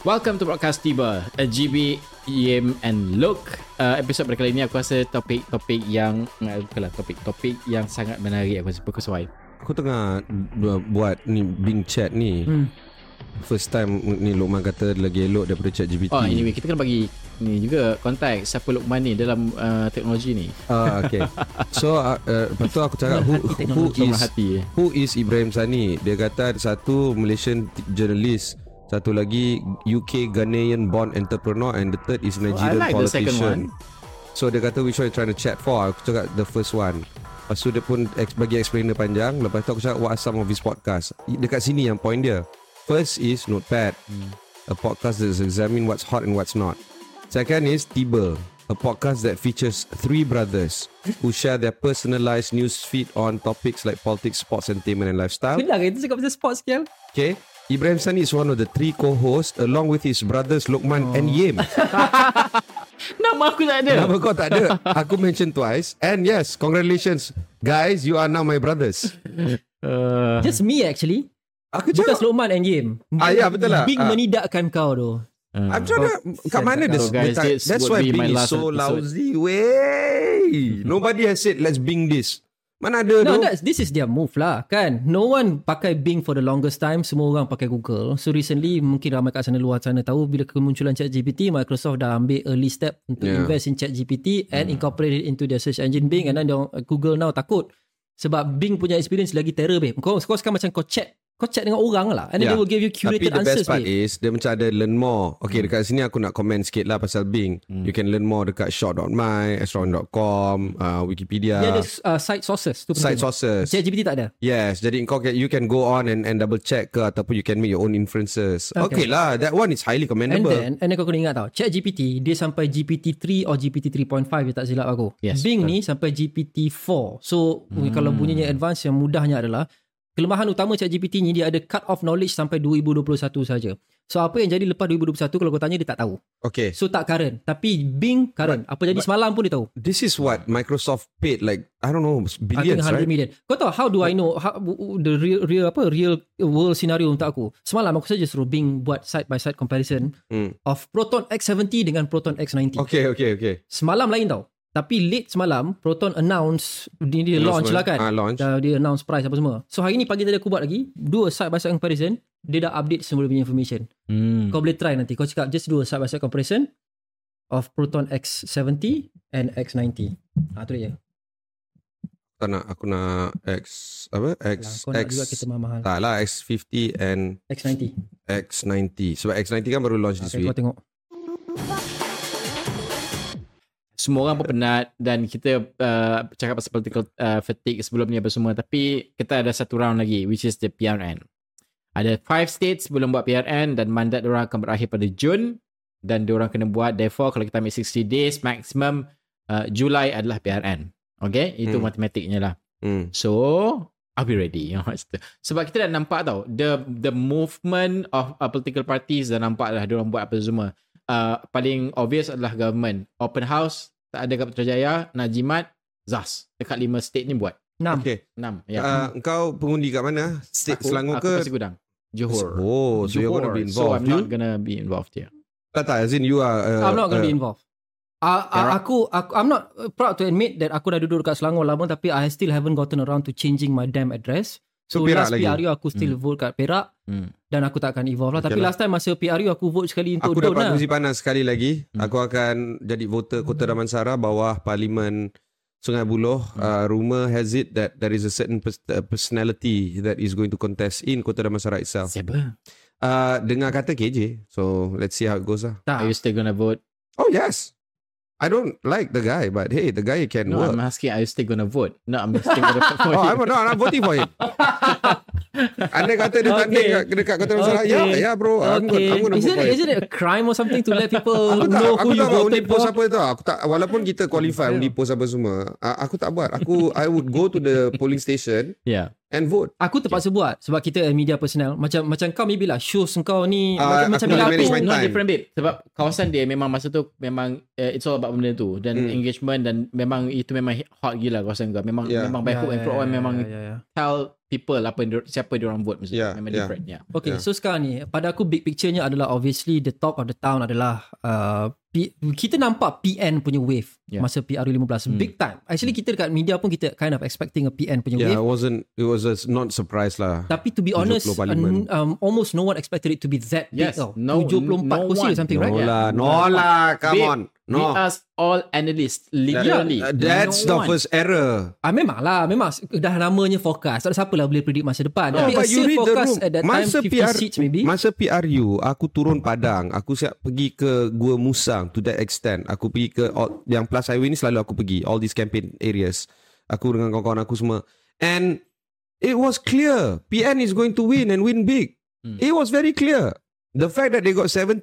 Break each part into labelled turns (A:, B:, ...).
A: Welcome to Broadcast Tiba uh, GB, Yim and Luke uh, Episod pada kali ini aku rasa topik-topik yang uh, Bukanlah topik-topik yang sangat menarik aku rasa sesuai
B: Aku tengah bu- buat ni Bing chat ni. Hmm. First time ni Lukman kata lagi elok daripada chat GPT
A: Oh anyway kita kena bagi ni juga konteks Siapa Lukman ni dalam uh, teknologi ni.
B: Ah, okay. So uh, uh, Lepas tu aku cakap who, who, is,
A: hati
B: who is Ibrahim Sani? Dia kata ada satu Malaysian journalist Satu lagi UK Ghanaian born entrepreneur And the third is Nigerian
A: Oh, like the
B: politician.
A: one.
B: So dia kata which one you trying to chat for? Aku cakap the first one. Lepas tu dia pun bagi explainer panjang. Lepas tu aku cakap what are some of his podcast Dekat sini yang point dia. First is Notepad.
A: Hmm.
B: A podcast that examine what's hot and what's not. Second is Tiba. A podcast that features three brothers Who share their personalized news feed on topics like politics, sports, entertainment and lifestyle.
C: Ke itu cakap pasal sports sekian?
B: Okay Ibrahim Sani is one of the three co-hosts Along with his brothers Lokman oh. and Yim
A: Nama aku tak ada
B: Nama kau tak ada Aku mention twice And yes Congratulations Guys You are now my brothers
A: uh,
C: Just me actually.
B: Aku
C: Bukan
B: cakap
C: Sloman and Game.
B: Ah, ya, betul lah.
C: Bing
B: Ah.
C: menidakkan kau tu.
B: I'm trying to Kat mana this
A: So, guys, this
B: That's why
A: be my
B: Bing is
A: last
B: so
A: episode.
B: lousy Way Nobody has said Let's Bing this Mana ada
C: No,
B: tu
C: that's, this is their move lah kan. No one pakai Bing for the longest time. Semua orang pakai Google. So recently mungkin ramai kat sana luar sana tahu bila kemunculan ChatGPT, Microsoft dah ambil early step untuk
B: Yeah.
C: invest in ChatGPT and incorporate it into their search engine Bing and then Google now takut. Sebab Bing punya experience lagi terror babe. Kau, kau sekarang macam kau chat kau chat dengan orang lah and then
B: Yeah.
C: they will give you
B: Tapi
C: curated
B: the
C: answers
B: best part
C: babe.
B: is Dia macam ada learn more Okay dekat sini aku nak comment sikit lah Pasal Bing You can learn more dekat short.my Astron.com uh, Wikipedia
C: Dia ada uh, site sources tu
B: Site sources
C: ChatGPT tak ada.
B: Yes, jadi kau can, you can go on and, and double check ke ataupun you can make your own inferences. Okay, okay lah, that one is highly
C: And
B: commendable.
C: then, and then kau kena ingat tau, Chat GPT, dia sampai GPT-3 or GPT-3.5 dia tak silap aku.
A: Yes,
C: Bing ni sampai GPT-4. So, hmm. kalau bunyinya advance yang mudahnya adalah, kelemahan utama Chat GPT ni dia ada cut off knowledge sampai 2021 saja. So, apa yang jadi lepas 2021 kalau kau tanya dia tak tahu.
B: okay,
C: So, tak current. Tapi Bing current. Apa jadi semalam pun dia tahu.
B: this is what Microsoft paid like I don't know
C: I think
B: billions,
C: 100
B: right?
C: million. Kau tahu how do I know how, the real real apa real world scenario untuk aku. Semalam aku saja suruh Bing buat side by side comparison
B: Hmm.
C: of Proton X70 dengan Proton X90.
B: Okay, okay, okay.
C: Semalam lain tau. Tapi late semalam Proton announce dia, dia launch lah kan.
B: Ah, launch.
C: Dah, dia announce price apa semua. So hari ni pagi tadi aku buat lagi dua side by side comparison. Dia dah update semua dia punya information.
A: hmm.
C: Kau boleh try nanti. Kau cakap just do a side by side comparison of Proton X70 and X90. Ah tu dia.
B: Tak nak aku nak X apa? X
C: Kau nak
B: X
C: juga kita mahal-mahal.
B: tak lah X50 and
C: X90.
B: X90. Sebab X90 kan baru launch this
C: Okay, kau
B: week.
C: tengok.
A: Semua orang pun penat dan kita uh, cakap pasal political uh, fatigue sebelum ni apa semua tapi kita ada satu round lagi which is the PRN. Ada five states belum buat PRN dan mandat diorang akan berakhir pada Jun dan diorang kena buat therefore kalau kita ambil 60 days maximum uh, Julai adalah PRN. Okay? Itu
B: Hmm.
A: matematiknya lah.
B: Hmm.
A: So I'll be ready. Sebab kita dah nampak tau the the movement of uh, political parties dah nampak lah diorang buat apa semua. Uh, paling obvious adalah government. Open house tak ada kat Putrajaya, Najimat, ZAS. Dekat lima state ni buat.
C: Enam.
B: Okay.
A: Enam. Ya.
B: Uh, kau pengundi kat mana? State Selangor
A: aku
B: ke?
A: Pasir Gudang. Johor.
B: Oh, so you're
A: Johor.
B: going to be
A: So I'm
B: involved.
A: not
B: you?
A: gonna be involved here.
B: Tak tak, as in you are... Uh,
C: I'm not going to
B: uh,
C: be involved. Uh, uh, aku, aku, I'm not proud to admit that aku dah duduk dekat Selangor lama tapi I still haven't gotten around to changing my damn address.
B: So,
C: So,
B: Perak
C: last
B: lagi?
C: PRU aku still vote kat Perak
A: Hmm.
C: dan aku tak akan evolve lah.
B: Okay
C: Tapi
B: lah.
C: last time masa PRU aku vote sekali untuk
B: Aku
C: Don
B: dapat
C: lah.
B: kursi panas sekali lagi.
A: Hmm.
B: Aku akan jadi voter Kota Damansara bawah Parlimen Sungai Buloh.
A: Hmm.
B: Uh, rumor has it that there is a certain uh, personality that is going to contest in Kota Damansara itself.
A: Siapa?
B: Uh, dengar kata KJ. So let's see how it goes lah.
C: Tak.
A: Are you still gonna vote?
B: Oh yes. I don't like the guy, but hey, the guy can
A: No,
B: work.
A: I'm asking, are you still gonna vote? No, I'm still gonna vote for
B: Oh,
A: him.
B: I'm not. I'm voting for him. Anda kata dia tanding
C: Okay.
B: kat dekat Kota Damansara.
C: Okay.
B: Ya, ya bro. I'm good.
C: Okay.
B: I'm gonna
C: Is
B: vote
C: it,
B: for him.
C: is it a crime or something to let people
B: Aku tak,
C: know
B: aku
C: who you
B: tak buat undi
C: voted
B: post
C: for?
B: apa tau. Aku tak, walaupun kita qualify undi post apa semua, aku tak buat. Aku, I would go to the polling station
A: Yeah.
B: And vote.
C: Aku terpaksa buat sebab kita media personal. Macam macam kau maybe lah shows kau ni
B: Ah,
C: macam
B: aku
C: bila
B: nak
C: aku
B: manage my
A: no
B: time.
A: different babe sebab kawasan dia memang masa tu memang uh, it's all about benda tu dan
B: Hmm.
A: engagement dan memang itu memang hot gila kawasan kau memang
B: Yeah.
A: memang by hook and crook memang
C: ya, ya.
A: tell people apa dia- siapa dia orang vote maksudnya
B: Yeah,
A: memang
B: yeah.
A: different yeah
C: Okay,
B: Yeah.
C: so sekarang ni pada aku big picture-nya adalah obviously the talk of the town adalah uh, P, kita nampak PN punya wave
A: Yeah.
C: masa PRU15
A: Hmm.
C: big time. Actually kita dekat media pun kita kind of expecting a PN punya
B: Yeah, it
C: wave.
B: wasn't. It was a not surprise lah.
C: Tapi to be
B: 70
C: honest,
B: parlimen.
C: um, almost no one expected it to be that big
A: Yes,
C: tau.
A: no-
C: 74
A: no
C: kursi or something,
B: No
C: right?
A: Yeah.
B: lah, no
A: No.
B: lah, come
A: Babe,
B: on,
A: we
B: no.
A: ask all analysts literally
B: Uh, That's
A: no
B: the
A: one.
B: first error.
C: Ah memang lah, memang dah namanya forecast. Tak ada siapa lah boleh predict masa depan.
B: No,
C: Tapi
B: but you read the room.
C: at that
B: Masa
C: time 50
B: PR,
C: seats maybe.
B: masa PRU, aku turun Padang. Aku siap pergi ke Gua Musang to that extent. Aku pergi ke all, yang Plus Highway ni selalu aku pergi. All these campaign areas. Aku dengan kawan-kawan aku semua. And it was clear. PN is going to win and win big.
A: Hmm.
B: It was very clear. The fact that they got 70,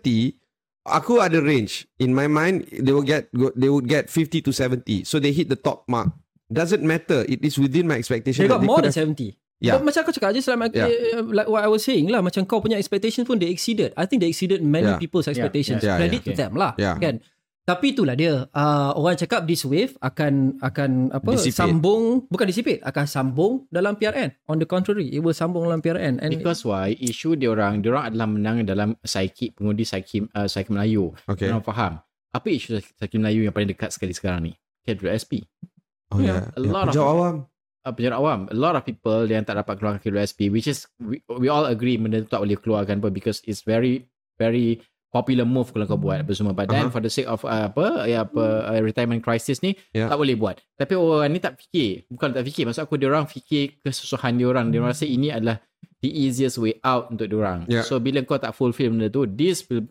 B: aku ada range. In my mind, they will get they would get 50 to 70. So they hit the top mark. Doesn't matter. It is within my expectation.
C: They got more
B: could
C: than
B: have-
C: 70.
B: Yeah.
C: But macam aku cakap je selama
B: Yeah.
C: yeah. like what I was saying lah macam kau punya expectations pun they exceeded. I think they exceeded many
B: Yeah.
C: people's expectations.
B: yeah,
C: Credit
A: yeah.
C: to them lah.
B: Yeah.
C: Kan. Tapi itulah dia. Uh, orang cakap this wave akan akan apa
B: Dissipate.
C: sambung bukan dissipate akan sambung dalam PRN. On the contrary, it will sambung dalam PRN and
A: Because why? Isu dia orang, dia orang adalah menang dalam psychic pengundi psychic uh, psychic Melayu.
B: Okay.
A: Orang faham. Apa isu psychic Melayu yang paling dekat sekali sekarang ni? Kedua SP.
B: Oh
A: Yeah,
B: yeah.
A: a lot of-
B: Penjawat awam.
A: Uh, penjara awam. A lot of people yang tak dapat keluarkan kedua SP which is we, we all agree benda tu tak boleh keluarkan pun because it's very very popular move kalau kau buat apa semua. But then
B: Uh-huh.
A: for the sake of uh, apa ya apa uh, retirement crisis ni
B: Yeah.
A: tak boleh buat. Tapi orang ni tak fikir. Bukan tak fikir maksud aku dia orang fikir kesusahan dia orang dia rasa ini adalah the easiest way out untuk dia orang
B: Yeah.
A: so bila kau tak fulfill benda tu this will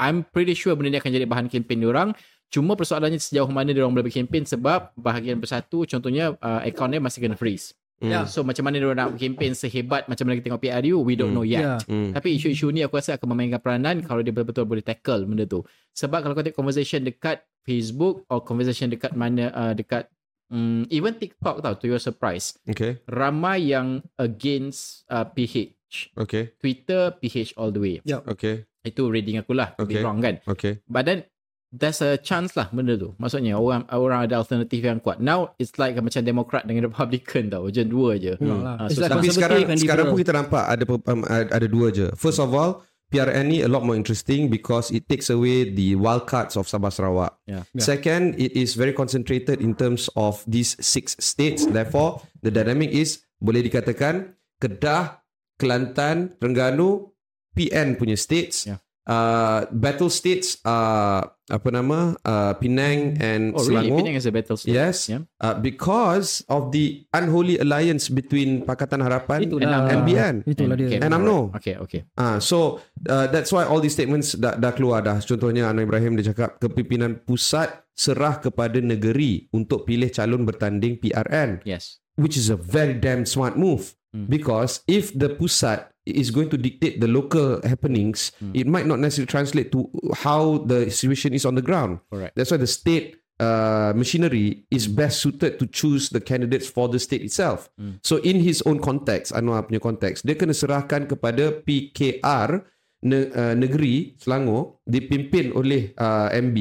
A: I'm pretty sure benda ni akan jadi bahan kempen dia orang cuma persoalannya sejauh mana dia orang boleh berkempen sebab bahagian bersatu contohnya uh, account dia masih kena freeze
C: Yeah.
A: So macam mana dia nak kempen sehebat macam mana kita tengok PRU we don't
B: Hmm.
A: know yet.
C: Yeah.
B: Hmm.
A: Tapi isu-isu ni aku rasa akan memainkan peranan kalau dia betul-betul boleh tackle benda tu. Sebab kalau kau tengok conversation dekat Facebook or conversation dekat mana uh, dekat um, even TikTok tau to your surprise.
B: Okay.
A: Ramai yang against uh, PH.
B: Okay.
A: Twitter PH all the way.
B: Okay.
A: Itu reading aku lah. Okay.
B: Okay.
A: wrong kan.
B: Okay.
A: But then there's a chance lah benda tu. Maksudnya orang orang ada alternatif yang kuat. Now it's like macam Democrat dengan Republican tau. Macam dua je. Ah,
C: It's
A: so
C: like
B: Tapi sekarang sekarang pun kita nampak ada um, ada dua je. First of all, PRN ni a lot more interesting because it takes away the wild cards of Sabah Sarawak.
A: Yeah.
C: Yeah.
B: Second, it is very concentrated in terms of these six states. Therefore, the dynamic is boleh dikatakan Kedah, Kelantan, Terengganu, PN punya states.
A: Yeah.
B: Uh, battle states are apa nama uh, Penang and
A: Oh really?
B: Selangor.
A: Penang is a battle state.
B: Yes,
A: Yeah.
B: uh, because of the unholy alliance between Pakatan Harapan
C: Itulah.
B: and BN.
C: Itulah dia.
A: Okay,
B: And UMNO.
A: Okay, okay.
B: Ah, so uh, that's why all these statements dah, dah keluar dah. Contohnya Anwar Ibrahim dia cakap kepimpinan pusat serah kepada negeri untuk pilih calon bertanding PRN,
A: Yes.
B: which is a very damn smart move.
A: Hmm.
B: Because if the pusat is going to dictate the local happenings,
A: Hmm.
B: it might not necessarily translate to how the situation is on the ground.
A: Correct.
B: That's why the state uh, machinery is best suited to choose the candidates for the state itself.
A: Hmm.
B: So in his own context, Anwar punya konteks, dia kena serahkan kepada PKR ne, uh, negeri Selangor dipimpin oleh uh, MB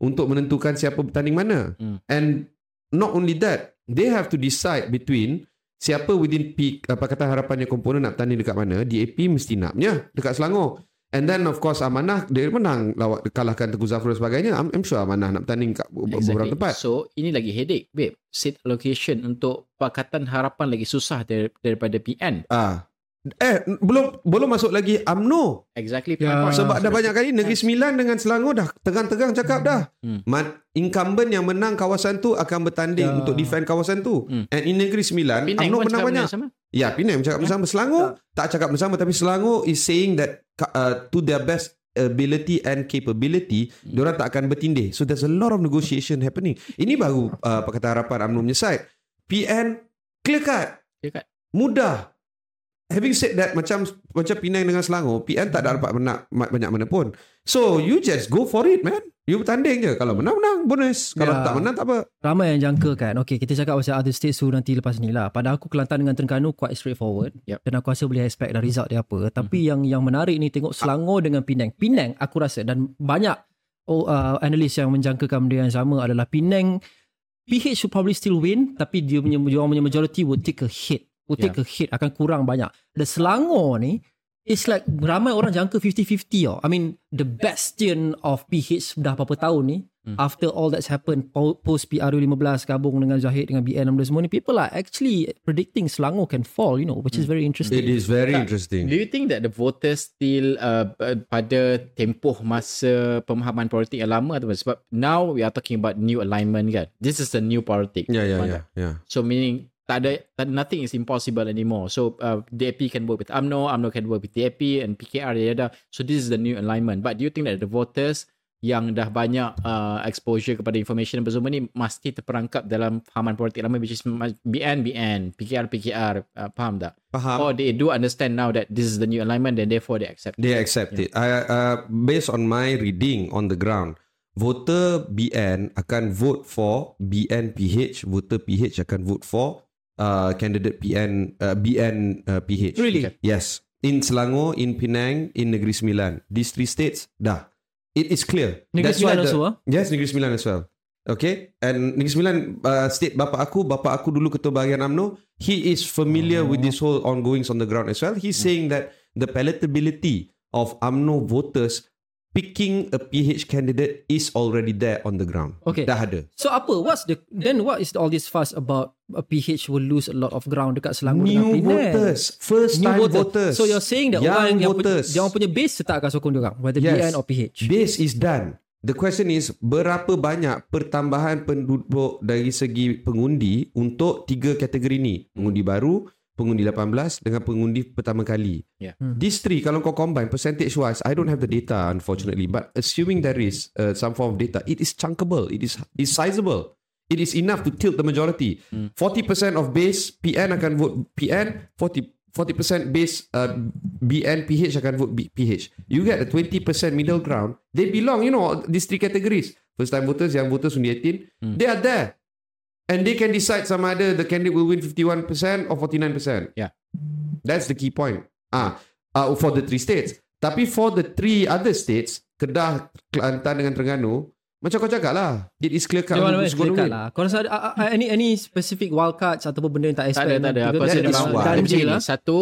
B: untuk menentukan siapa bertanding mana.
A: Hmm.
B: And not only that, they have to decide between siapa within P, uh, Pakatan Harapannya komponen nak bertanding dekat mana, DAP mesti naknya dekat Selangor. And then of course Amanah dia menang lawak kalahkan Tengku Zafrul dan sebagainya. I'm, I'm sure Amanah nak bertanding kat exactly. beberapa tempat.
A: So, ini lagi headache, babe. Seat allocation untuk Pakatan Harapan lagi susah dar- daripada PN.
B: Ah. Eh belum belum masuk lagi UMNO.
A: Exactly.
C: Ya.
A: point.
B: Sebab dah banyak kali Negeri Sembilan dengan Selangor dah tegang-tegang cakap dah.
A: Hmm.
B: Man, incumbent yang menang kawasan tu akan bertanding
C: Ya.
B: untuk defend kawasan tu.
A: Hmm.
B: And in Negeri Sembilan
A: Penang
B: UMNO
A: pun
B: menang banyak.
A: sama.
B: Ya, Penang cakap bersama. Selangor tak cakap bersama tapi Selangor is saying that uh, to their best ability and capability,
A: Hmm.
B: diorang tak akan bertindih. So there's a lot of negotiation happening. Ini baru uh, Pakatan Harapan UMNO punya side. PN clear cut.
A: Clear cut.
B: Mudah. Having said that macam macam Penang dengan Selangor, PN tak ada dapat menak ma- banyak mana pun. So you just go for it man. You bertanding je. Kalau menang, menang. Bonus. Kalau
C: Ya.
B: tak menang, tak apa.
C: Ramai yang jangka kan Okay kita cakap pasal other states tu nanti lepas ni lah Pada aku Kelantan dengan Terengganu quite straightforward
A: Yep.
C: Dan aku rasa boleh expect dah result dia apa Tapi
B: Mhm.
C: yang yang menarik ni tengok Selangor dengan Penang Penang aku rasa dan banyak oh, uh, analis yang menjangkakan benda yang sama adalah Penang PH should probably still win Tapi dia punya, dia orang punya majority would take a hit Would take a hit akan kurang banyak Dan Selangor ni It's like ramai orang jangka 50-50 tau. I mean the bastion of PH dah berapa tahun ni
A: Hmm.
C: after all that's happened po- post PRU15 gabung dengan Zahid dengan BN dan semua ni people are actually predicting Selangor can fall you know which is very interesting.
B: It is very
A: Tak.
B: interesting.
A: Do you think that the voters still uh, uh, pada tempoh masa pemahaman politik yang lama atau sebab now we are talking about new alignment kan. This is the new politic.
B: Yeah, yeah, yeah, yeah.
A: So meaning tak ada tak, nothing is impossible anymore. So uh, DAP can work with UMNO, UMNO can work with DAP and PKR dia dah. So this is the new alignment. But do you think that the voters yang dah banyak uh, exposure kepada information apa semua ni mesti terperangkap dalam fahaman politik lama which is BN BN, PKR PKR, uh, faham tak?
B: Faham.
A: Or they do understand now that this is the new alignment and therefore they accept.
B: They accept it. I, uh, based on my reading on the ground, voter BN akan vote for BN PH, voter PH akan vote for uh, candidate PN uh, BN uh, PH.
C: Really?
B: Yes. In Selangor, in Penang, in Negeri Sembilan. These three states, dah. It is clear.
C: Negeri
B: That's
C: Sembilan also, ah?
B: Yes, Negeri Sembilan as well. Okay. And Negeri Sembilan uh, state bapa aku, bapa aku dulu ketua bahagian UMNO. He is familiar with this whole ongoings on the ground as well. He's saying that the palatability of UMNO voters picking a PH candidate is already there on the ground.
C: Okay.
B: Dah ada.
C: So apa what's the then what is all this fuss about a PH will lose a lot of ground dekat Selangor dengan
B: New
C: Penang?
B: voters. First
C: New
B: time
C: voter.
B: voters.
C: So you're saying that
B: Young
C: orang yang punya,
B: voters.
C: dia orang punya base tetap akan sokong dia orang whether
B: Yes.
C: BN or PH.
B: Base is done. The question is berapa banyak pertambahan penduduk dari segi pengundi untuk tiga kategori ni. Pengundi baru, pengundi 18 dengan pengundi pertama kali.
A: Yeah.
C: Hmm.
B: These three kalau kau combine percentage wise, I don't have the data unfortunately, but assuming there is uh, some form of data, it is chunkable, it is is sizable. It is enough to tilt the majority. 40% of base PN akan vote PN, 40 40% base uh, BN PH akan vote B, PH. You get a 20% middle ground. They belong, you know, these three categories. First time voters, young voters, undi 18. They are there. And they can decide sama ada the candidate will win 51% or 49%.
A: Yeah.
B: That's the key point. Ah, uh, for the three states. Tapi for the three other states, Kedah, Kelantan dengan Terengganu, macam kau cakap lah. It is clear cut. Who's
C: clear
B: gonna
C: cut
B: win.
C: lah. Kau rasa ada, uh, uh, any any specific wild cards ataupun benda yang tak
A: Tak
C: expect?
A: ada, tak ada. Aku
C: Because
A: rasa dia
B: memang wild.
C: ganjil lah.
A: Satu,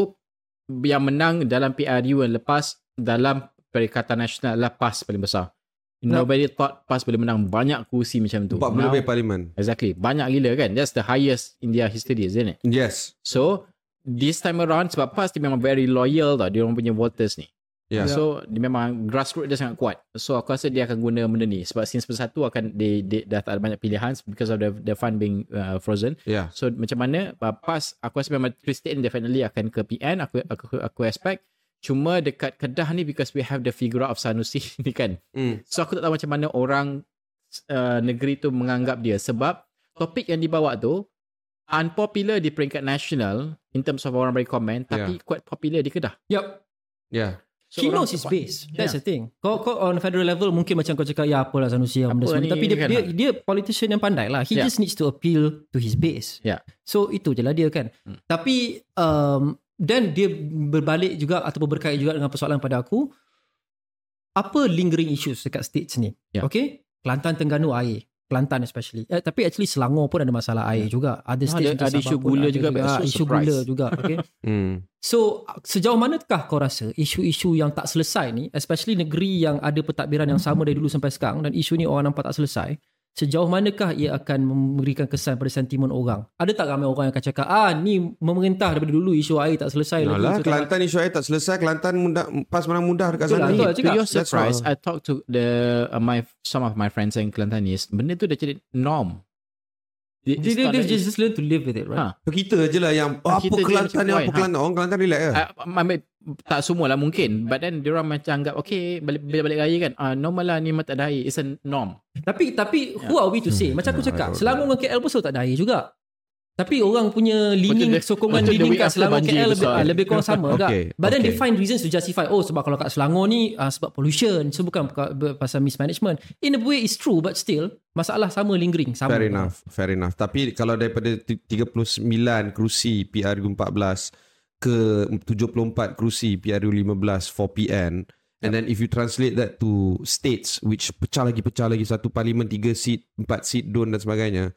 A: yang menang dalam PRU yang lepas dalam Perikatan Nasional adalah PAS paling besar.
C: No.
A: Nobody thought PAS boleh menang banyak kursi macam tu.
B: 40
A: Now-
B: lebih parlimen.
A: Exactly. Banyak gila kan. That's the highest in their history, isn't it?
B: Yes.
A: So, this time around, sebab PAS dia memang very loyal tau. Dia orang punya voters ni.
B: Yeah.
A: So, dia memang grassroots dia sangat kuat. So, aku rasa dia akan guna benda ni. Sebab since bersatu akan, they, they dah tak ada banyak pilihan because of the, the fund being uh, frozen.
B: Yeah.
A: So macam mana uh, PAS aku rasa memang Christian definitely akan ke PN aku aku aku expect cuma dekat Kedah ni because we have the figure of Sanusi ni kan.
B: Mm.
A: So aku tak tahu macam mana orang uh, negeri tu menganggap dia sebab topik yang dibawa tu unpopular di peringkat nasional in terms of orang bagi komen tapi quite popular di Kedah.
C: Yup.
B: Yeah.
A: So
C: he knows his base. That's
A: Yeah.
C: the thing. Kau kau on federal level mungkin macam kau cakap ya apalah Sanusi yang benda
A: Apa
C: semua. Tapi dia,
A: kan?
C: dia dia politician yang pandai lah. He
A: Yeah.
C: just needs to appeal to his base.
A: Yeah.
C: So itu je lah dia kan.
A: Hmm.
C: Tapi um, dan dia berbalik juga ataupun berkait juga dengan persoalan pada aku. Apa lingering issues dekat states ni?
A: Yeah.
C: Okay? Kelantan Terengganu air. Kelantan especially. Eh, tapi actually Selangor pun ada masalah air juga. Ada
A: Ah,
C: states
A: ada- ada
C: Sabah
A: isu gula
C: ada
A: juga,
C: Ah,
A: so
C: isu
A: surprise.
C: gula juga. Okay?
B: Mm.
C: So sejauh manakah kau rasa isu-isu yang tak selesai ni especially negeri yang ada pentadbiran yang sama dari dulu sampai sekarang dan isu ni orang nampak tak selesai sejauh manakah ia akan memberikan kesan pada sentimen orang ada tak ramai orang yang akan cakap ah ni memerintah daripada dulu isu air tak selesai lagi,
B: Yalah,
C: isu tak-
B: Kelantan isu air tak selesai. Kelantan mudah, pas menang mudah dekat sana.
C: lah, betul.
A: to your surprise. I talked to the uh, my some of my friends yang Kelantanis. Benda tu dah jadi norm. It's
C: dia,
A: not
C: dia
A: that
C: just, just learn to live with it right
A: Ha.
B: Kita je lah yang
A: Ah,
B: apa Kelantan ni apa
A: boy, ha.
B: Kelantan. Orang Kelantan relax lah.
A: Uh, ambil tak semua lah mungkin but then dia orang macam anggap okay balik bila balik raya kan uh, normal lah ni mata ada air it's a norm
C: tapi tapi who are we to say macam aku
B: Yeah, I
C: cakap Selangor dengan KL pun selalu tak ada air juga Tapi orang punya leaning
A: the-
C: sokongan
A: the
C: leaning kat Selangor KL lebih,
A: besar.
C: ah, lebih kurang sama
B: Okay,
C: okay, But then they
B: okay.
C: find reasons to justify Oh sebab kalau kat Selangor ni uh, Sebab pollution So bukan pasal mismanagement In a way it's true But still Masalah sama lingering sama.
B: Fair enough, fair enough. Tapi kalau daripada ti- 39 kerusi PRU14 ke 74 kerusi PRU15 for PN and then if you translate that to states which pecah lagi pecah lagi satu parlimen 3 seat, 4 seat don dan sebagainya,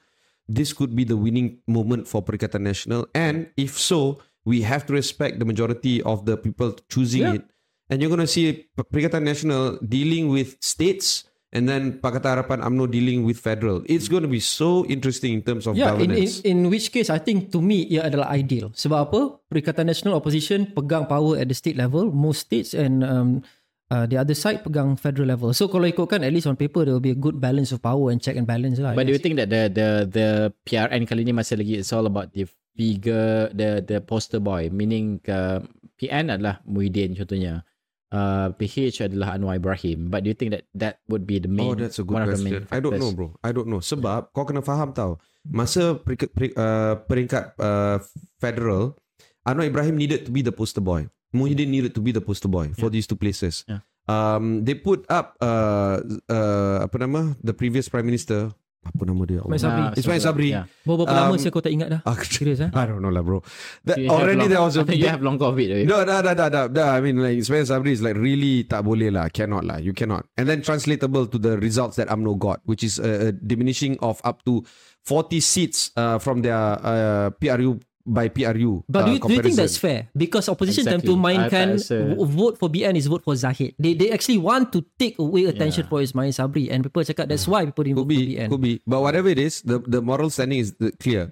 B: this could be the winning moment for Perikatan Nasional and if so, we have to respect the majority of the people choosing
C: Yeah.
B: it and you're going to see Perikatan Nasional dealing with states and then Pakatan Harapan UMNO dealing with federal. It's going to be so interesting in terms of
C: Yeah, in, in,
B: governance.
C: in which case I think to me ia adalah ideal. Sebab apa? Perikatan National Opposition pegang power at the state level, most states and um, uh, the other side pegang federal level. So kalau ikutkan at least on paper there will be a good balance of power and check and balance lah.
A: But do you think that the the the PRN kali ni masih lagi it's all about the figure the the poster boy meaning uh, PN adalah Muhyiddin contohnya. Uh, PH adalah Anwar Ibrahim. But do you think that that would be the main
B: Oh, that's a good
A: one of the main
B: question. I don't know,
A: factors?
B: bro. I don't know. Sebab kau kena faham tau. Masa peringkat, peringkat, uh, peringkat uh, federal, Anwar Ibrahim needed to be the poster boy. Muhyiddin needed to be the poster boy for these two places.
A: Yeah.
B: Um, they put up uh, uh, apa nama the previous prime minister apa nama dia?
C: Ismail. Sabri.
A: Ah,
B: Ismail Sabri.
A: Yeah.
C: Berapa lama
B: Um,
C: saya kau tak ingat dah?
B: Ah,
C: Serius eh?
B: I don't know lah, bro. That,
A: You have
B: already
A: long,
B: there was a
A: you have long COVID.
B: No, no, no, no, no, no. I mean, like Ismail Sabri is like really tak boleh lah, cannot lah, you cannot. And then translatable to the results that AMNO got, which is a, a diminishing of up to 40 seats uh, from their uh, PRU by PRU.
C: But do
B: uh,
C: you, do you think that's fair? Because opposition tend to
A: Exactly.
C: mainkan
A: I- I rasa-
C: w- vote for BN is vote for Zahid. They they actually want to take away attention
A: Yeah.
C: for Ismail Sabri and people cakap that's why people didn't
B: Could
C: vote for
B: be,
C: BN.
B: could be. But whatever it is, the the moral standing is clear.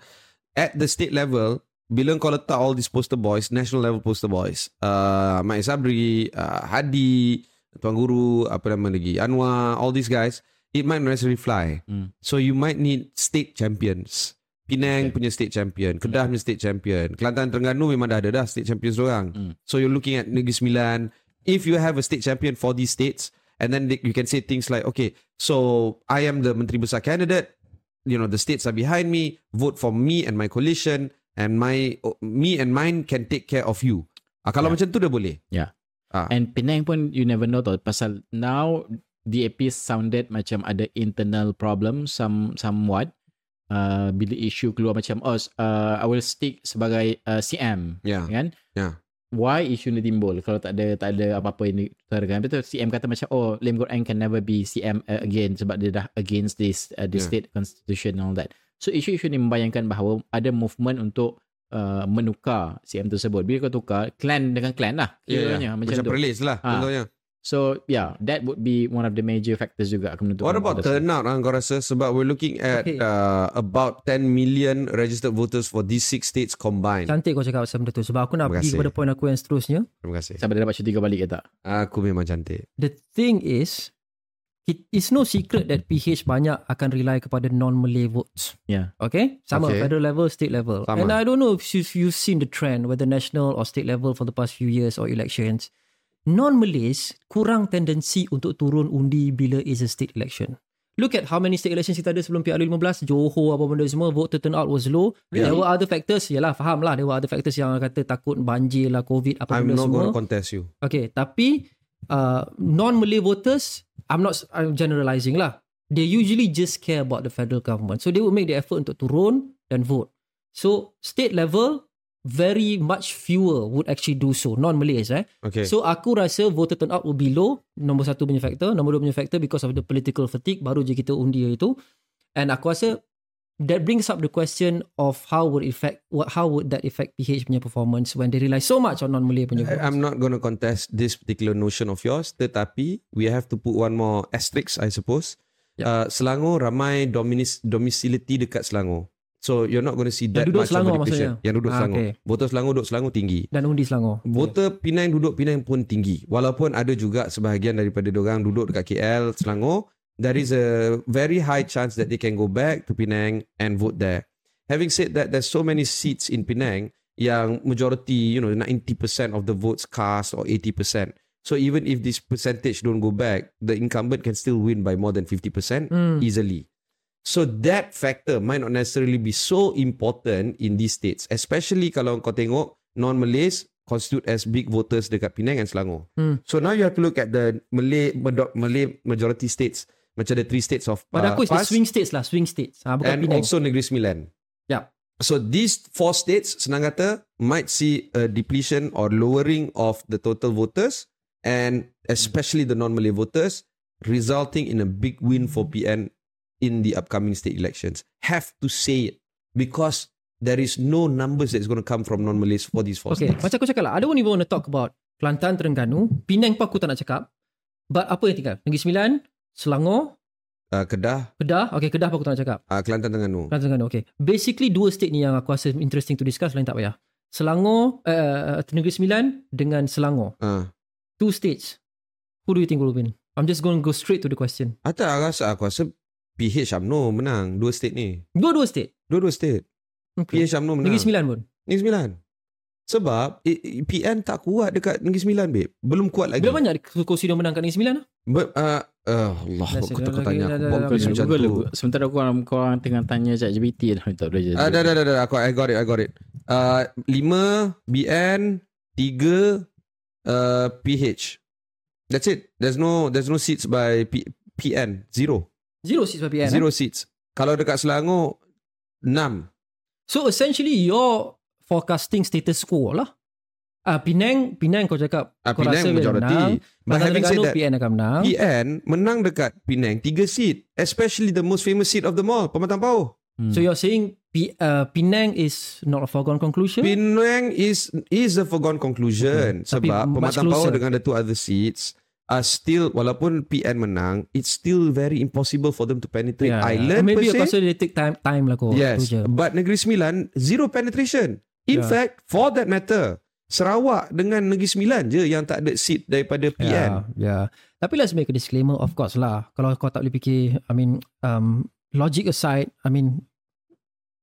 B: At the state level, bila kau letak all these poster boys, national level poster boys, uh, Mak Sabri, uh, Hadi, Tuan Guru, apa nama lagi, Anwar, all these guys, it might not necessarily fly.
A: Hmm.
B: So you might need state champions. Penang
A: Okay.
B: punya state champion, Kedah punya state champion, Kelantan Terengganu memang dah ada dah state champions orang.
A: Hmm.
B: So you're looking at Negeri Sembilan. If you have a state champion for these states, and then you can say things like, okay, so I am the Menteri Besar candidate. You know, the states are behind me. Vote for me and my coalition, and my me and mine can take care of you. Ah, kalau
A: Yeah.
B: macam tu dah boleh.
A: Yeah.
B: Ah.
A: And Penang pun you never know tau pasal now DAP sounded macam ada internal problem some somewhat uh, bila isu keluar macam oh uh, I will stick sebagai uh, CM
B: Yeah.
A: kan
B: Yeah.
A: why isu ni timbul kalau tak ada tak ada apa-apa yang ditarakan betul CM kata macam oh Lim Guat Eng can never be CM uh, again sebab dia dah against this uh, the
B: Yeah.
A: state constitution and all that so isu-isu ni membayangkan bahawa ada movement untuk uh, menukar CM tersebut bila kau tukar clan dengan clan lah
B: Yeah,
A: kiranya
B: yeah.
A: macam,
B: Macam
A: tu
B: perlis lah
A: Ah.
B: contohnya.
A: So yeah, that would be one of the major factors juga akan menentukan.
B: What about turnout ah, kau rasa? Sebab we're looking at
C: Okay.
B: uh, about 10 million registered voters for these six states combined.
C: Cantik kau cakap pasal benda tu sebab aku nak pergi kepada point aku yang seterusnya.
B: Terima kasih.
A: Sampai dia dapat cuti kau balik ke tak?
B: Aku memang cantik.
C: The thing is it is no secret that PH banyak akan rely kepada non-Malay votes.
A: Yeah.
C: Okay? Sama
B: Okay.
C: federal level, state level.
B: Sama.
C: And I don't know if you've seen the trend whether national or state level for the past few years or elections. Non-Malays kurang tendensi untuk turun undi bila is a state election. Look at how many state elections kita ada sebelum PRU 15, Johor apa benda semua, vote turnout was low.
B: Really?
C: There were other factors, yalah faham lah, there were other factors yang kata takut banjir lah, COVID apa
B: I'm
C: benda
B: not
C: semua.
B: going to contest you.
C: Okay, tapi uh, non-Malay voters, I'm not I'm generalizing lah. They usually just care about the federal government. So they will make the effort untuk turun dan vote. So state level, very much fewer would actually do so. Non-Malays eh.
B: Okay.
C: So aku rasa voter turnout will be low. Nombor satu punya factor. Nombor dua punya factor because of the political fatigue. Baru je kita undi itu. And aku rasa that brings up the question of how would affect what how would that affect PH punya performance when they rely so much on non-Malay punya votes.
B: I'm not going to contest this particular notion of yours. Tetapi we have to put one more asterisk, I suppose.
C: Yeah.
B: Uh, Selangor ramai dominis, domicility dekat Selangor. So you're not going to see that
C: duduk
B: much
C: Selangor
B: of
C: maksudnya?
B: Yang duduk
C: Ah,
B: Selangor.
C: okay.
B: Voter Selangor duduk Selangor tinggi.
C: Dan undi Selangor.
B: Voter Penang duduk Penang pun tinggi. Walaupun ada juga sebahagian daripada orang duduk dekat KL, Selangor, there is a very high chance that they can go back to Penang and vote there. Having said that, there's so many seats in Penang yang majority, you know, 90% of the votes cast or 80%. So even if this percentage don't go back, the incumbent can still win by more than 50%
C: Hmm.
B: easily. So that factor might not necessarily be so important in these states, especially kalau kau tengok non-Malays constitute as big voters dekat Penang and Selangor.
C: Hmm.
B: So now you have to look at the Malay Malay majority states, macam the three states of
C: Pada
B: uh,
C: aku it's the swing states lah, swing states. Ha, bukan
B: and
C: Penang.
B: also Negeri Sembilan.
C: Yeah.
B: So these four states, senang kata, might see a depletion or lowering of the total voters and especially the non-Malay voters, resulting in a big win for PN in the upcoming state elections. Have to say it because there is no numbers that's going to come from non-Malays for these four
C: Okay,
B: states.
C: macam aku cakap lah, I don't even want to talk about Kelantan, Terengganu, Penang pun aku tak nak cakap. But apa yang tinggal? Negeri Sembilan, Selangor,
B: Uh, Kedah,
C: Kedah. Okay, Kedah pun aku tak nak cakap.
B: uh, Kelantan Terengganu.
C: Kelantan, Terengganu. Okay. Basically, dua state ni yang aku rasa interesting to discuss, lain tak payah. Selangor, uh, Negeri Sembilan dengan Selangor.
B: Uh,
C: Two states. Who do you think will win? I'm just going to go straight to the question.
B: I tak rasa, aku rasa PH UMNO menang dua state ni.
C: Dua-dua state.
B: Dua-dua state.
C: Okay.
B: PH UMNO menang.
C: Negeri Sembilan pun.
B: Negeri Sembilan. Sebab i- i- PN tak kuat dekat Negeri Sembilan, babe. Belum kuat lagi.
C: Berapa banyak kursi dia menang kat Negeri Sembilan?
B: But, uh, uh, Allah,
C: Dah
B: kau
C: sedar
B: kau
C: lagi,
B: tanya aku
C: dah,
B: buat
C: dah, dah,
B: macam
A: Google
B: tu.
A: lah. Sementara korang, korang tengah tanya chat GPT dah tak boleh jadi.
B: Ah, dah, dah, dah, dah, aku, I got it, I got it. Uh, lima BN, tiga uh, PH. That's it. There's no there's no seats by P, PN. Zero.
C: Zero seats by PN. eh?
B: Zero seats. Kalau dekat Selangor, enam.
C: So essentially you're forecasting status quo lah. Ah Penang, Penang kau cakap
B: Uh,
C: kau
B: Penang
C: rasa
B: majority.
C: menang.
B: But having said that,
C: PN akan menang.
B: PN menang dekat Penang tiga seat. Especially the most famous seat of them all, Pematang Pauh.
A: Hmm.
C: So you're saying P, uh, Penang is not a foregone conclusion?
B: Penang is is a foregone conclusion
C: Okay. Tapi
B: sebab
C: much
B: Pematang
C: closer.
B: dengan the two other seats are still walaupun PN menang it's still very impossible for them to penetrate
C: Yeah,
B: island
C: Maybe
B: per
C: aku
B: se.
C: rasa they take time time lah kot.
B: yes but Negeri Sembilan zero penetration in
C: Yeah.
B: fact for that matter Sarawak dengan Negeri Sembilan je yang tak ada seat daripada PN
C: Yeah, yeah. Tapi let's make a disclaimer of course lah. Kalau kau tak boleh fikir, I mean, um, logic aside, I mean,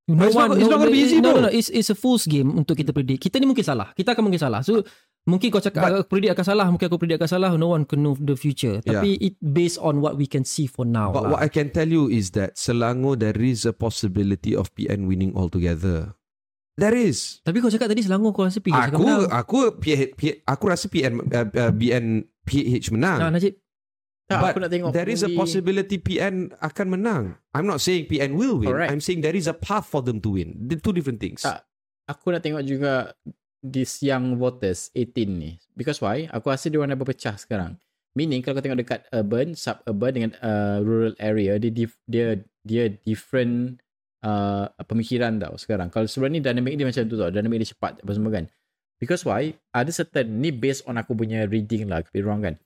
B: But it's not- it's not gonna be easy,
C: no,
B: bro.
C: no, no, it's, it's a fool's game untuk kita predict. Kita ni mungkin salah. Kita akan mungkin salah. So, mungkin kau cakap
B: But-
C: aku predict akan salah, mungkin aku predict akan salah. No one can know the future.
B: Yeah.
C: Tapi it based on what we can see for now.
B: but
C: lah.
B: what I can tell you is that Selangor there is a possibility of PN winning altogether there is
C: Tapi kau cakap tadi Selangor kau rasa PH akan
B: Aku
C: menang.
B: aku PH, PH, aku rasa PN uh, uh, BN PH menang.
C: Nah, Najib.
A: tak,
B: but
A: aku nak tengok
B: there is a possibility PN akan menang. I'm not saying PN will win.
A: Correct.
B: I'm saying there is a path for them to win. The two different things.
A: Tak. Aku nak tengok juga this young voters 18 ni. Because why? Aku rasa dia orang dah berpecah sekarang. Meaning kalau kau tengok dekat urban, suburban dengan uh, rural area, dia dif- dia dia different uh, pemikiran tau sekarang. Kalau sebelum ni dynamic dia macam tu tau. Dynamic dia cepat apa semua kan. Because why? Ada certain ni based on aku punya reading lah, wrong kan.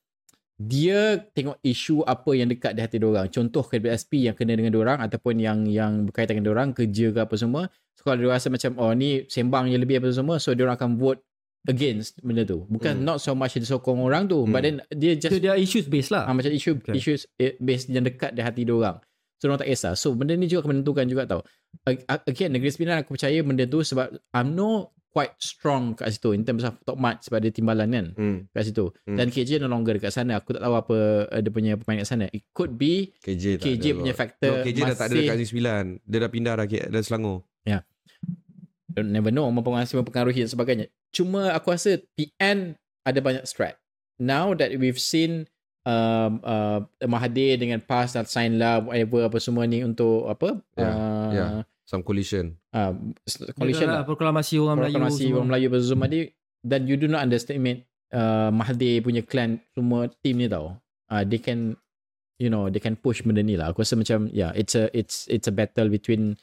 A: Dia tengok isu apa yang dekat di hati diorang. Contoh KBSP yang kena dengan diorang ataupun yang yang berkaitan dengan diorang, kerja ke apa semua. So kalau dia rasa macam oh ni sembang je lebih apa semua, so dia orang akan vote against benda tu. Bukan
B: Hmm.
A: not so much dia sokong orang tu, but then dia just
C: So, dia issues based lah.
A: Ah, macam isu
C: Okay.
A: issues eh, based yang dekat di hati dia orang. So orang tak kisah. So benda ni juga akan menentukan juga tau. Ag- ag- Again Negeri Sembilan aku percaya benda tu sebab UMNO quite strong kat situ in terms of top match sebab dia timbalan kan
B: Hmm.
A: kat situ.
B: Hmm.
A: Dan KJ no longer dekat sana. Aku tak tahu apa uh, dia punya pemain kat sana. It could be
B: KJ
A: KJ
B: ada
A: punya
B: lot.
A: factor
B: No, KJ dah tak ada
A: masih-
B: dekat Negeri Sembilan. Dia dah pindah dah ke dah Selangor.
A: don't never know mempengaruhi mempengaruhi dan sebagainya. Cuma aku rasa PN ada banyak strat. Now that we've seen um, uh, Mahathir dengan PAS dan sign lah whatever apa semua ni untuk apa
B: Yeah,
A: uh,
B: yeah. Some coalition.
A: uh, coalition
C: Dia
A: lah
C: Proklamasi orang Melayu.
A: proklamasi orang Melayu versus Melayu dan you do not underestimate uh, Mahathir punya clan semua team ni tau uh, they can you know they can push benda ni lah aku rasa macam yeah it's a it's it's a battle between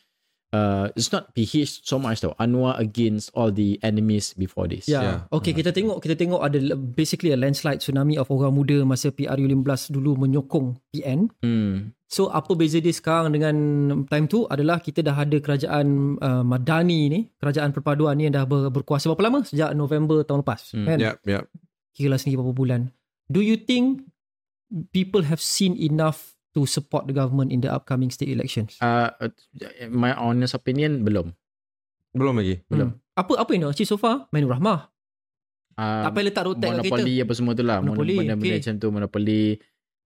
A: uh, it's not PH so much tau Anwar against all the enemies before this.
C: Yeah.
B: Yeah.
C: Okay, kita tengok kita tengok ada basically a landslide tsunami of orang muda masa PRU15 dulu menyokong PN.
A: hmm.
C: So apa beza dia sekarang dengan time tu adalah kita dah ada kerajaan uh, Madani ni, kerajaan perpaduan ni yang dah ber, berkuasa berapa lama? Sejak November tahun lepas.
A: Hmm.
C: Kan?
B: Yep, yep.
C: Kira lah sendiri berapa bulan. Do you think people have seen enough to support the government in the upcoming state elections?
A: uh, my honest opinion belum
B: Belum lagi.
A: belum.
C: Hmm. Apa apa yang dah achieve so far? Mainur Rahmah.
A: uh,
C: tak payah letak rotek kat kereta.
A: monopoli apa semua tu lah
C: Monopoli,
A: benda-benda
C: okay.
A: macam tu monopoli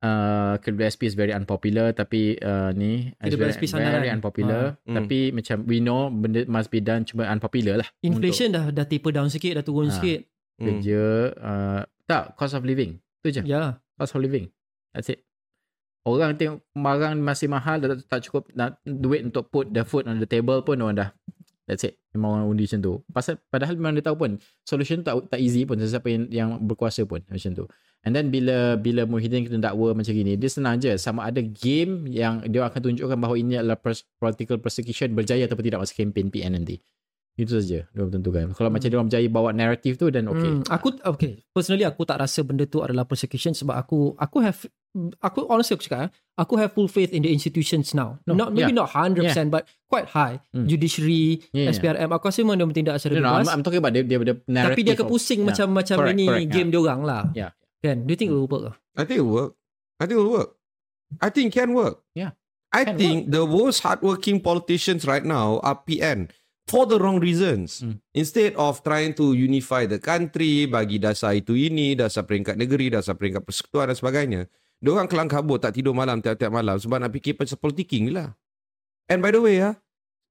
A: uh, KWSP is very unpopular tapi uh, ni is very,
C: KWSP sana
A: very
C: kan?
A: unpopular
B: Ah.
A: tapi macam we know benda must be done cuma unpopular lah
C: Inflation dah dah taper down sikit, dah turun
A: Ah.
C: sikit.
A: untuk kerja uh, tak cost of living tu je
C: Ya.
A: cost of living that's it orang tengok barang masih mahal dah tak, cukup nak duit untuk put the food on the table pun orang dah. That's it. Memang orang undi macam tu. Pasal padahal memang dia tahu pun solution tak tak easy pun sesiapa yang, yang berkuasa pun macam tu. And then bila bila Muhyiddin kena dakwa macam gini dia senang je. Sama ada game yang dia akan tunjukkan bahawa ini adalah political persecution berjaya atau tidak masa kempen PN nanti itu saja dia orang tentukan kalau macam dia orang berjaya bawa narrative tu then okay
C: Hmm, aku okay. Personally aku tak rasa benda tu adalah persecution sebab aku aku have aku honestly aku cakap eh, aku have full faith in the institutions now.
A: No,
C: not maybe not 100% but quite high.
A: Hmm.
C: Judiciary,
A: Yeah, yeah.
C: SPRM aku rasa memang dia bertindak secara
A: no, no, I'm,
C: bebas.
A: I'm talking about dia, dia, dia narrative
C: Tapi dia akan
A: of-
C: pusing
A: Yeah.
C: macam macam
A: Correct,
C: ini
A: correct,
C: game dia orang lah.
A: Yeah.
C: Kan? Do you think it will work? ke?
B: I think it'll work. I think it'll work. I think it can work.
A: Yeah.
B: I
A: Can
B: think the most hardworking politicians right now are PN for the wrong reasons.
A: Hmm.
B: Instead of trying to unify the country, bagi dasar itu ini, dasar peringkat negeri, dasar peringkat persekutuan dan sebagainya. Diorang kelang kabut tak tidur malam tiap-tiap malam sebab nak fikir pasal politicking je lah. And by the way ya,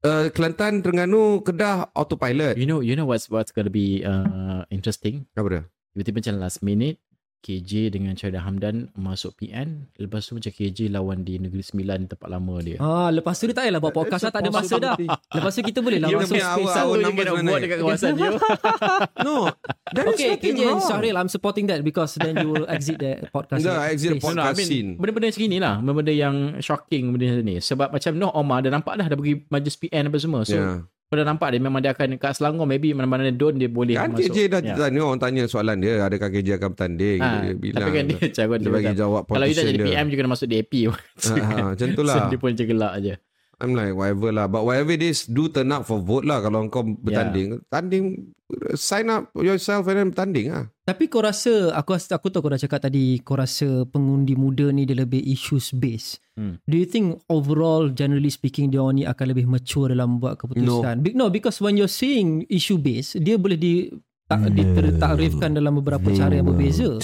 B: uh, Kelantan, Terengganu, Kedah autopilot.
A: You know, you know what's what's gonna be uh, interesting.
B: Apa dia?
A: Tiba-tiba macam last minute, KJ dengan Syahida Hamdan masuk PN. Lepas tu macam KJ lawan di Negeri Sembilan tempat lama dia.
C: Ah, lepas tu dia tak payahlah buat podcast lah, tak ada masa dah. Lepas tu kita boleh lah
B: Dia
C: masuk space
B: awal- awal
A: kena
B: mana
A: buat dekat kawasan dia.
B: No, there is
C: Okay,
B: nothing
C: KJ
B: wrong.
C: Syahril, I'm supporting that because then you will exit the podcast.
B: No, exit
C: space.
B: the
A: No, no, I
B: podcast
A: mean,
B: scene.
A: benda-benda macam ni lah. Benda-benda yang shocking benda ni. Sebab macam Noh Omar dah nampak dah dah pergi majlis PN apa semua. So,
B: Yeah.
A: Kau dah nampak dia memang dia akan kat Selangor maybe mana-mana don dia boleh
B: Kan
A: masuk.
B: KJ dah
A: Ya.
B: tanya orang tanya soalan dia adakah KJ akan bertanding
A: Ha,
B: dia bilang
A: tapi kan dia cara
B: dia bagi jawab
A: Kalau you
B: politician
A: jadi
B: dia
A: PM juga kena masuk DAP.
B: ha, ha, macam tu
A: so,
B: lah
A: dia pun macam gelak je.
B: I'm like whatever lah but whatever it is do turn up for vote lah kalau kau bertanding tanding sign up yourself and then bertanding lah
C: Tapi kau rasa aku aku tahu kau dah cakap tadi kau rasa pengundi muda ni dia lebih issues based.
A: Hmm.
C: Do you think overall generally speaking dia orang ni akan lebih mature dalam buat keputusan? No, no because when you're saying issue based dia boleh di tak ditakrifkan dalam beberapa cara yang berbeza.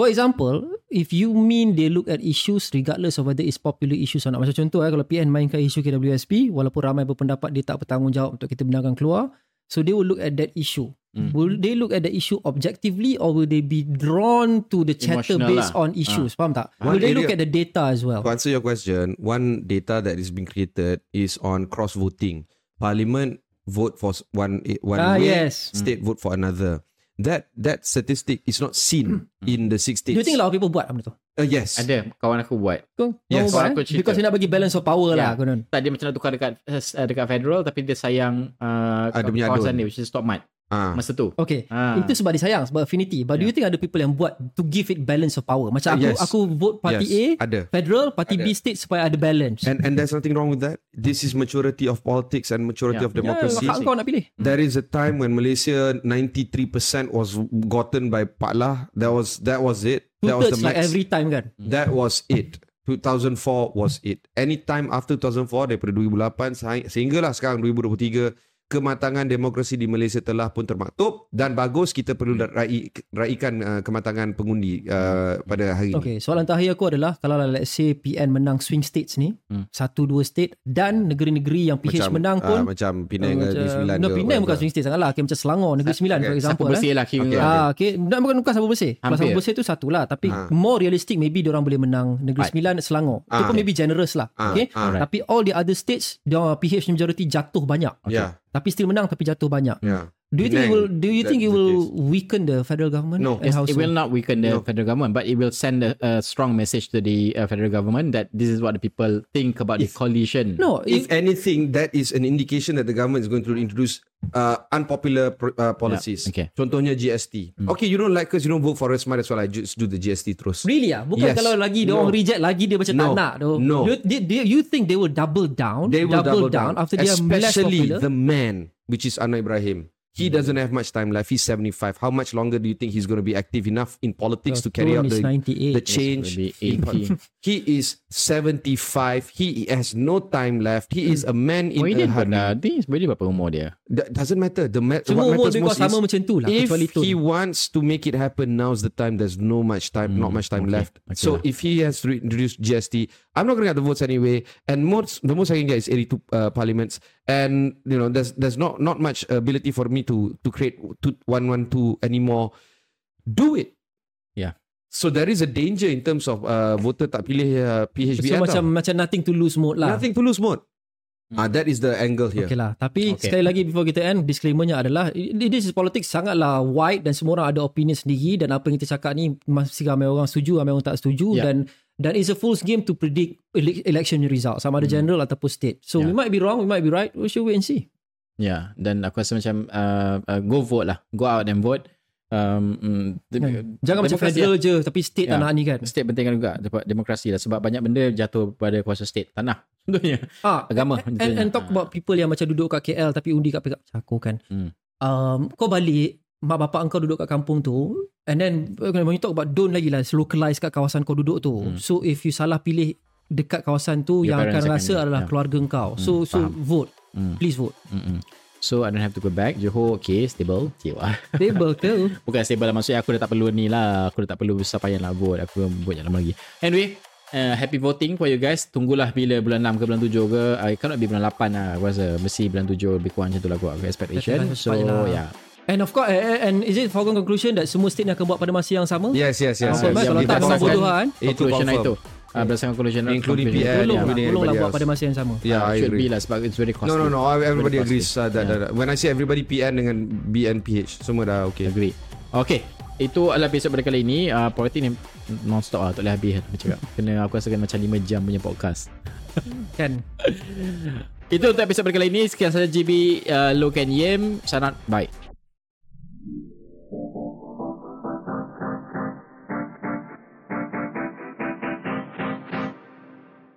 C: For example, if you mean they look at issues regardless of whether it's popular issues or not. Macam contoh eh, kalau PN mainkan isu KWSP, walaupun ramai berpendapat dia tak bertanggungjawab untuk kita benarkan keluar, so they will look at that issue.
A: Hmm.
C: Will they look at the issue objectively or will they be drawn to the chatter
A: Emotional
C: based
A: lah.
C: on issues? Faham tak?
B: One
C: Will they look at the data as well?
B: to answer your question one data that is being created is on cross voting parliament vote for one one
C: Ah,
B: way
C: yes.
B: state vote for another that that statistic is not seen in the six states
C: Do you think a lot of people buat benda tu?
B: uh, yes
A: Ada kawan aku buat.
C: Kau
B: Yes.
C: yes. buat,
A: Aku
C: eh?
A: cerita.
C: Because dia nak bagi balance of power
A: Yeah.
C: lah. Konon.
A: Tak dia macam nak tukar dekat uh, dekat federal tapi dia sayang uh,
B: Ah,
A: kawasan dia which is Stop Mart
B: ah
A: masa tu.
C: Okay.
A: Ah.
C: Itu sebab dia sayang sebab affinity. But do you think ada people yang buat to give it balance of power? Macam aku
B: Yes.
C: aku vote party
B: yes
C: A,
B: ada
C: federal, party
B: Ada.
C: B state supaya ada balance.
B: and and there's nothing wrong with that this is maturity of politics and maturity
A: Yeah.
B: of democracy
C: Ya, hak kau nak pilih.
B: There is a time when Malaysia 93% was gotten by Pak Lah. That was that was it. That was the
C: Two-thirds like
B: max.
C: every time kan.
B: That was it. 2004 was it. Anytime after 2004 daripada 2008 se- sehinggalah sekarang 2023 kematangan demokrasi di Malaysia telah pun termaktub dan bagus kita perlu
C: Hmm.
B: rai, raikan uh, kematangan pengundi uh, pada hari ini.
C: Okay, soalan terakhir aku adalah kalau lah let's say PN menang swing states ni,
A: Hmm.
C: satu dua state dan negeri-negeri yang PH menang
B: ah,
C: pun
B: macam Penang uh,
C: macam,
B: Negeri Sembilan
C: no,
B: ke
C: Penang bukan swing state sangat lah. Okay, macam Selangor, Negeri Sembilan
B: okay.
C: for example.
A: bersih
C: eh.
A: lah kira.
B: Okay,
A: lah.
C: Ah, okay. Dan bukan bukan sapu bersih. Kalau
A: Hampir.
C: sapu bersih tu satu lah. Tapi
B: Ah.
C: more realistic maybe orang boleh menang Negeri
A: Right.
C: Sembilan, Selangor. Itu
B: Ah.
C: pun maybe generous lah.
B: Ah,
C: Okay.
B: ah.
C: Tapi all the other states, dia PH majority jatuh banyak.
B: Yeah,
C: Tapi still menang tapi jatuh banyak.
B: yeah.
C: Do you think it will do you think it
B: the
C: will weaken the federal government?
B: No.
C: And
A: Yes,
C: how
A: it
C: so?
A: will not weaken the
B: No.
A: federal government, but it will send a, a strong message to the uh, federal government that this is what the people think about the
B: If-
A: coalition.
C: No,
B: If
C: if,
B: anything, that is an indication that the government is going to introduce uh, unpopular pro- uh, policies.
A: okay.
B: Contohnya GST. Okay, you don't like us, you don't vote for us, might as well I just do the GST terus.
C: Really ah? Bukan
B: Yes.
C: kalau lagi dia
B: No.
C: orang reject lagi dia macam
B: No.
C: tak nak tu.
B: No.
C: You, they, they, you think they will double down?
B: They will double, down,
C: after they are less
B: especially
C: popular?
B: the man, which is Anwar Ibrahim. He doesn't have much time left. He's 75. How much longer do you think he's going to be active enough in politics to carry out the, the change?
A: maybe
B: in
A: 80.
B: He is 75. He has no time left. He is a man in a
A: Muhyiddin
B: hurry.
A: dah, I think Muhyiddin berapa umur dia?
B: That doesn't matter. The ma-
C: Semua
B: what matters most
C: sama
B: is
C: macam tu lah.
B: if
C: tu.
B: he wants to make it happen, now's the time. There's no much time, not
A: Hmm,
B: much time
A: okay,
B: left.
A: okay
B: so
A: lah.
B: if he has to introduce GST, I'm not going to get the votes anyway. And most, the most I can get is 82 uh, parliaments. And you know, there's there's not not much ability for me to to create two, one one two anymore. Do it.
A: Yeah.
B: So there is a danger in terms of uh, voter tak pilih uh, PHBN.
C: So
B: tau.
C: macam macam nothing to lose mode lah.
B: Nothing to lose mode. Ah, that is the angle here.
C: Okay lah. Tapi
A: Okay.
C: sekali lagi before kita end, disclaimernya adalah this is politics sangatlah wide dan semua orang ada opinion sendiri dan apa yang kita cakap ni masih ramai orang setuju, ramai orang tak setuju
A: Yeah.
C: dan dan it's a fool's game to predict ele- election result sama ada general ataupun state. So we
A: Yeah.
C: might be wrong, we might be right. We should wait and see.
A: Ya, dan aku rasa macam uh, uh, go vote lah. Go out and vote. Um, mm, de-
C: Kan? Jangan macam federal je tapi state yeah. anak ni kan.
A: State penting kan juga dapat demokrasi lah sebab banyak benda jatuh pada kuasa state tanah contohnya
C: Ah,
A: agama
C: and,
A: contohnya.
C: and talk about people yang macam duduk kat KL tapi undi kat pihak aku kan.
A: Hmm.
C: Um, kau balik mak bapak engkau duduk kat kampung tu and then when you talk about don't lagi lah localize kat kawasan kau duduk tu.
A: Hmm.
C: So if you salah pilih dekat kawasan tu
A: Your
C: yang akan rasa adalah
A: ya.
C: keluarga.
A: Hmm,
C: So so
A: faham.
C: vote.
A: Hmm.
C: Please vote.
A: Mm-mm. So I don't have to go back Johor okay stable Jiwa
C: Stable ke?
A: Bukan stable lah Maksudnya aku dah tak perlu ni lah Aku dah tak perlu besar payah nak vote Aku vote je lama lagi Anyway uh, Happy voting for you guys Tunggulah bila bulan 6 ke bulan 7 ke I cannot be bulan 8 lah Aku rasa Mesti bulan 7 Lebih kurang macam tu lah Aku aku expectation So
C: lah.
A: yeah
C: And of course and, and is it foregone conclusion that semua state ni akan buat pada masa yang sama?
B: Yes, yes, yes.
C: Confirm,
B: yes.
C: eh? Kalau
B: Kita
C: tak memang
B: confirm. Itu
A: Conclusion
B: confirm.
A: itu uh, Berdasarkan conclusion
B: Including
A: conclusion.
B: PN,
C: Tolonglah,
B: including
C: tolonglah
B: everybody
C: buat pada masa yang sama.
B: Yeah, I
A: Should
B: agree.
A: be lah Sebab it's very costly
B: No, no, no. Everybody
A: Very
B: agrees. Uh, that,
A: Yeah.
B: that, When I say everybody PN dengan BNPH, semua dah okay.
A: Agree Okay Itu adalah episod pada kali ini uh, Politik ni Non-stop lah Tak boleh habis Aku cakap Kena aku rasa kena macam 5 jam punya podcast
C: Kan?
A: Itu untuk episod pada kali ini Sekian saja GB uh, Low Can Yem Sanat Bye